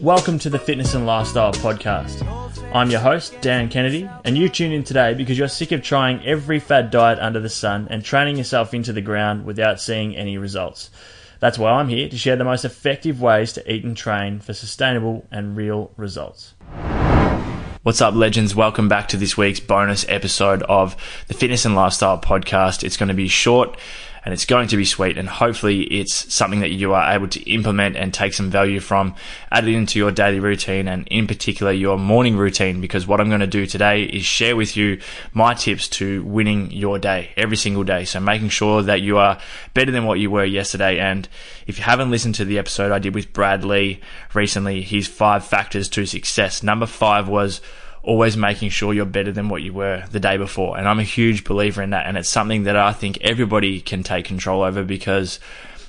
Welcome to the Fitness and Lifestyle Podcast. I'm your host, Dan Kennedy, and you tune in today because you're sick of trying every fad diet under the sun and training yourself into the ground without seeing any results. That's why I'm here to share the most effective ways to eat and train for sustainable and real results. What's up, legends? Welcome back to this week's bonus episode of the Fitness and Lifestyle Podcast. It's going to be short and it's going to be sweet. And hopefully, it's something that you are able to implement and take some value from, add it into your daily routine, and in particular, your morning routine. Because what I'm going to do today is share with you my tips to winning your day every single day. So, making sure that you are better than what you were yesterday. And if you haven't listened to the episode I did with Brad Lea recently, his five factors to success, number five was always making sure you're better than what you were the day before. And I'm a huge believer in that. And it's something that I think everybody can take control over because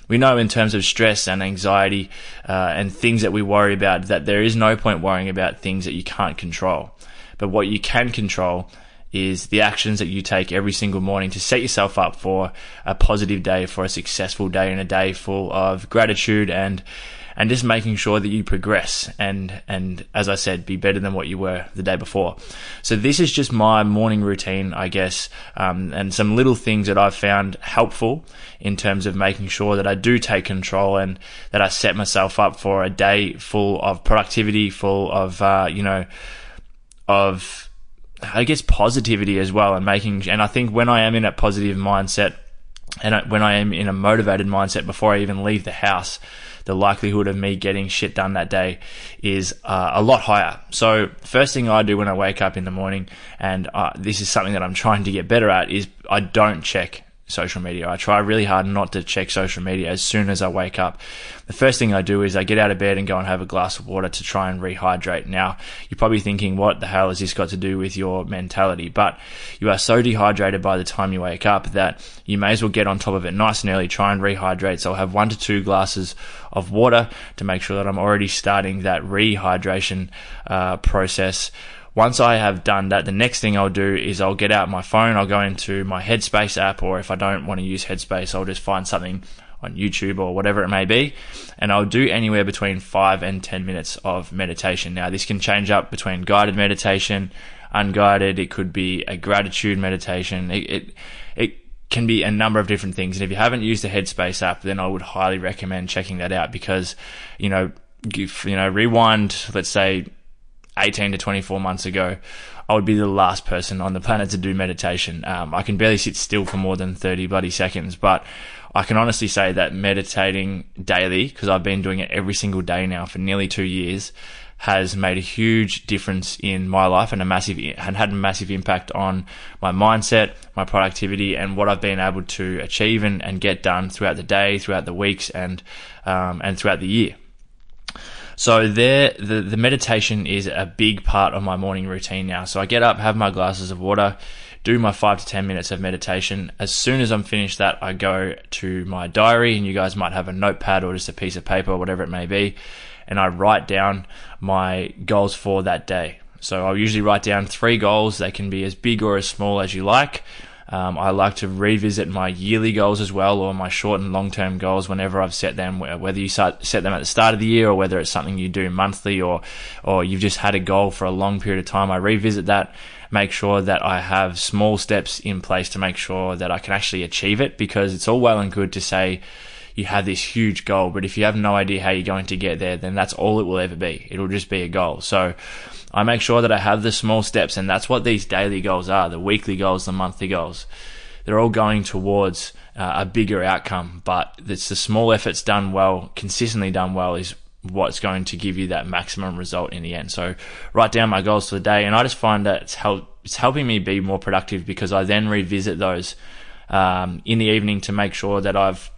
we know in terms of stress and anxiety uh, and things that we worry about that there is no point worrying about things that you can't control. But what you can control is the actions that you take every single morning to set yourself up for a positive day, for a successful day, and a day full of gratitude and and just making sure that you progress and and as I said, be better than what you were the day before. So this is just my morning routine, I guess, um, and some little things that I've found helpful in terms of making sure that I do take control and that I set myself up for a day full of productivity, full of uh, you know of I guess positivity as well, and making. And I think when I am in a positive mindset, and when I am in a motivated mindset before I even leave the house, the likelihood of me getting shit done that day is uh, a lot higher. So, first thing I do when I wake up in the morning, and uh, this is something that I'm trying to get better at, is I don't check social media. I try really hard not to check social media as soon as I wake up. The first thing I do is I get out of bed and go and have a glass of water to try and rehydrate. Now, you're probably thinking, what the hell has this got to do with your mentality? But you are so dehydrated by the time you wake up that you may as well get on top of it nice and early, try and rehydrate. So I'll have one to two glasses of water to make sure that I'm already starting that rehydration uh, process once I have done that, the next thing I'll do is I'll get out my phone, I'll go into my Headspace app, or if I don't want to use Headspace, I'll just find something on YouTube or whatever it may be, and I'll do anywhere between five and 10 minutes of meditation. Now, this can change up between guided meditation, unguided, it could be a gratitude meditation, it, it, it can be a number of different things. And if you haven't used the Headspace app, then I would highly recommend checking that out because, you know, you know, rewind, let's say 18 to 24 months ago, I would be the last person on the planet to do meditation. Um, I can barely sit still for more than 30 bloody seconds, but I can honestly say that meditating daily, because I've been doing it every single day now for nearly two years, has made a huge difference in my life and a massive and had a massive impact on my mindset, my productivity, and what I've been able to achieve and, and get done throughout the day, throughout the weeks, and um, and throughout the year. So there, the, the meditation is a big part of my morning routine now. So I get up, have my glasses of water, do my five to 10 minutes of meditation. As soon as I'm finished that, I go to my diary and you guys might have a notepad or just a piece of paper, whatever it may be. And I write down my goals for that day. So I'll usually write down three goals. They can be as big or as small as you like. Um, I like to revisit my yearly goals as well, or my short and long term goals whenever I've set them. Whether you set them at the start of the year, or whether it's something you do monthly, or or you've just had a goal for a long period of time, I revisit that. Make sure that I have small steps in place to make sure that I can actually achieve it. Because it's all well and good to say you have this huge goal, but if you have no idea how you're going to get there, then that's all it will ever be. It'll just be a goal. So I make sure that I have the small steps, and that's what these daily goals are the weekly goals, the monthly goals. They're all going towards uh, a bigger outcome, but it's the small efforts done well, consistently done well, is what's going to give you that maximum result in the end. So write down my goals for the day, and I just find that it's help it's helping me be more productive because I then revisit those um, in the evening to make sure that I've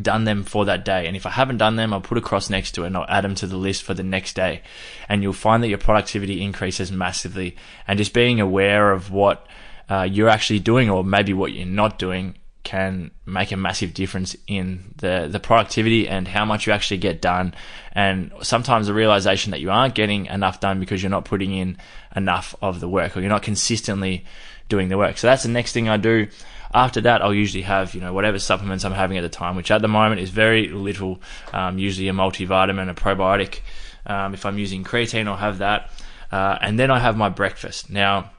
done them for that day. And if I haven't done them, I'll put a cross next to it and I'll add them to the list for the next day. And you'll find that your productivity increases massively. And just being aware of what uh, you're actually doing or maybe what you're not doing can make a massive difference in the, the productivity and how much you actually get done. And sometimes the realization that you aren't getting enough done because you're not putting in enough of the work or you're not consistently doing the work. So that's the next thing I do. After that, I'll usually have you know whatever supplements I'm having at the time, which at the moment is very little. Um, usually a multivitamin, a probiotic. Um, if I'm using creatine, I'll have that. Uh, and then I have my breakfast. Now,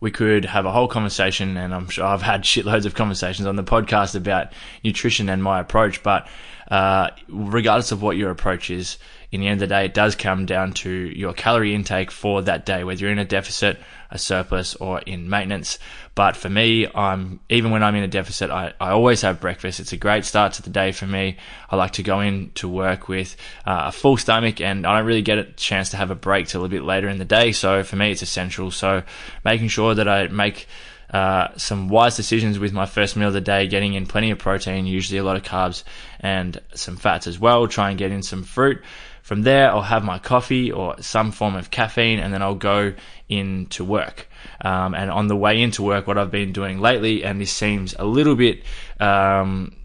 we could have a whole conversation, and I'm sure I've had shitloads of conversations on the podcast about nutrition and my approach. But uh, regardless of what your approach is, in the end of the day, it does come down to your calorie intake for that day, whether you're in a deficit, a surplus, or in maintenance. But for me, I'm even when I'm in a deficit, I, I always have breakfast. It's a great start to the day for me. I like to go in to work with uh, a full stomach, and I don't really get a chance to have a break till a bit later in the day. So for me, it's essential. So making sure that I make uh, some wise decisions with my first meal of the day, getting in plenty of protein, usually a lot of carbs and some fats as well. Try and get in some fruit. From there, I'll have my coffee or some form of caffeine, and then I'll go into work. Um, and on the way into work, what I've been doing lately, and this seems a little bit, um,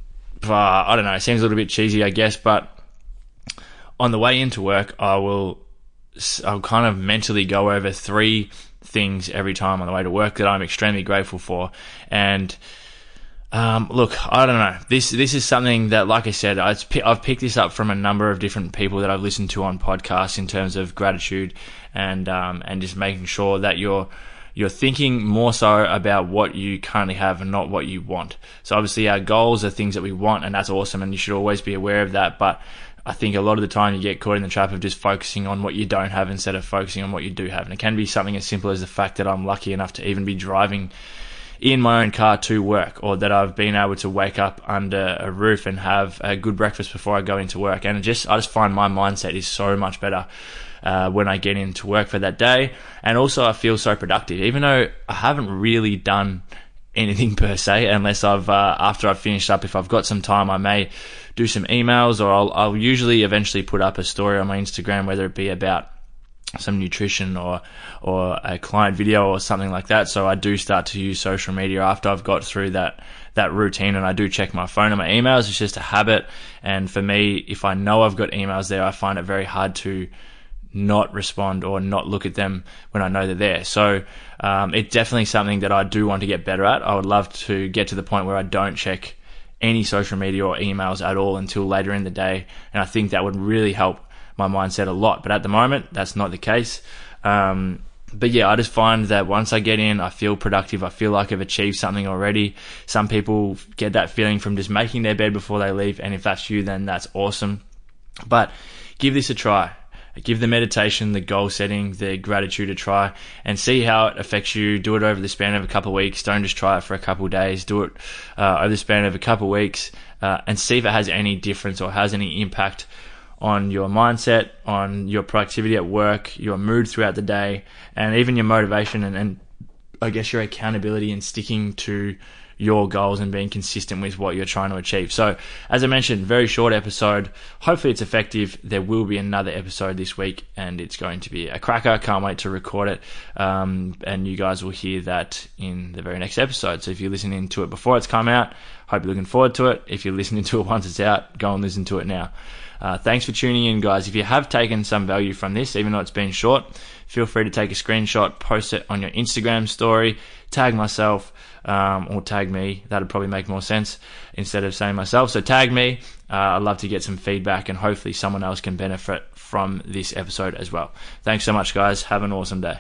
uh, I don't know, it seems a little bit cheesy, I guess, but on the way into work, I will, I'll kind of mentally go over three things every time on the way to work that I'm extremely grateful for. And um, look, I don't know. This this is something that, like I said, I've picked this up from a number of different people that I've listened to on podcasts in terms of gratitude and um, and just making sure that you're you're thinking more so about what you currently have and not what you want. So obviously, our goals are things that we want, and that's awesome, and you should always be aware of that. But I think a lot of the time you get caught in the trap of just focusing on what you don't have instead of focusing on what you do have, and it can be something as simple as the fact that I'm lucky enough to even be driving in my own car to work or that I've been able to wake up under a roof and have a good breakfast before I go into work. And just, I just find my mindset is so much better. Uh, when I get into work for that day, and also I feel so productive, even though I haven't really done anything per se, unless I've uh, after I've finished up. If I've got some time, I may do some emails, or I'll, I'll usually eventually put up a story on my Instagram, whether it be about some nutrition or or a client video or something like that. So I do start to use social media after I've got through that that routine and I do check my phone and my emails. It's just a habit. And for me, if I know I've got emails there, I find it very hard to not respond or not look at them when I know they're there. So um, it's definitely something that I do want to get better at. I would love to get to the point where I don't check any social media or emails at all until later in the day. And I think that would really help my mindset a lot. But at the moment, that's not the case. Um, but yeah, I just find that once I get in, I feel productive. I feel like I've achieved something already. Some people get that feeling from just making their bed before they leave. And if that's you, then that's awesome. But give this a try. Give the meditation, the goal setting, the gratitude a try and see how it affects you. Do it over the span of a couple of weeks. Don't just try it for a couple of days. Do it uh, over the span of a couple of weeks uh, and see if it has any difference or has any impact on your mindset, on your productivity at work, your mood throughout the day, and even your motivation and, and I guess your accountability and sticking to your goals and being consistent with what you're trying to achieve. So, as I mentioned, very short episode. Hopefully, it's effective. There will be another episode this week, and it's going to be a cracker. Can't wait to record it. Um, and you guys will hear that in the very next episode. So, if you're listening to it before it's come out, hope you're looking forward to it. If you're listening to it once it's out, go and listen to it now. Uh, thanks for tuning in, guys. If you have taken some value from this, even though it's been short, feel free to take a screenshot, post it on your Instagram story, tag myself, um, or tag me. That'd probably make more sense instead of saying myself. So tag me. Uh, I'd love to get some feedback, and hopefully someone else can benefit from this episode as well. Thanks so much, guys. Have an awesome day.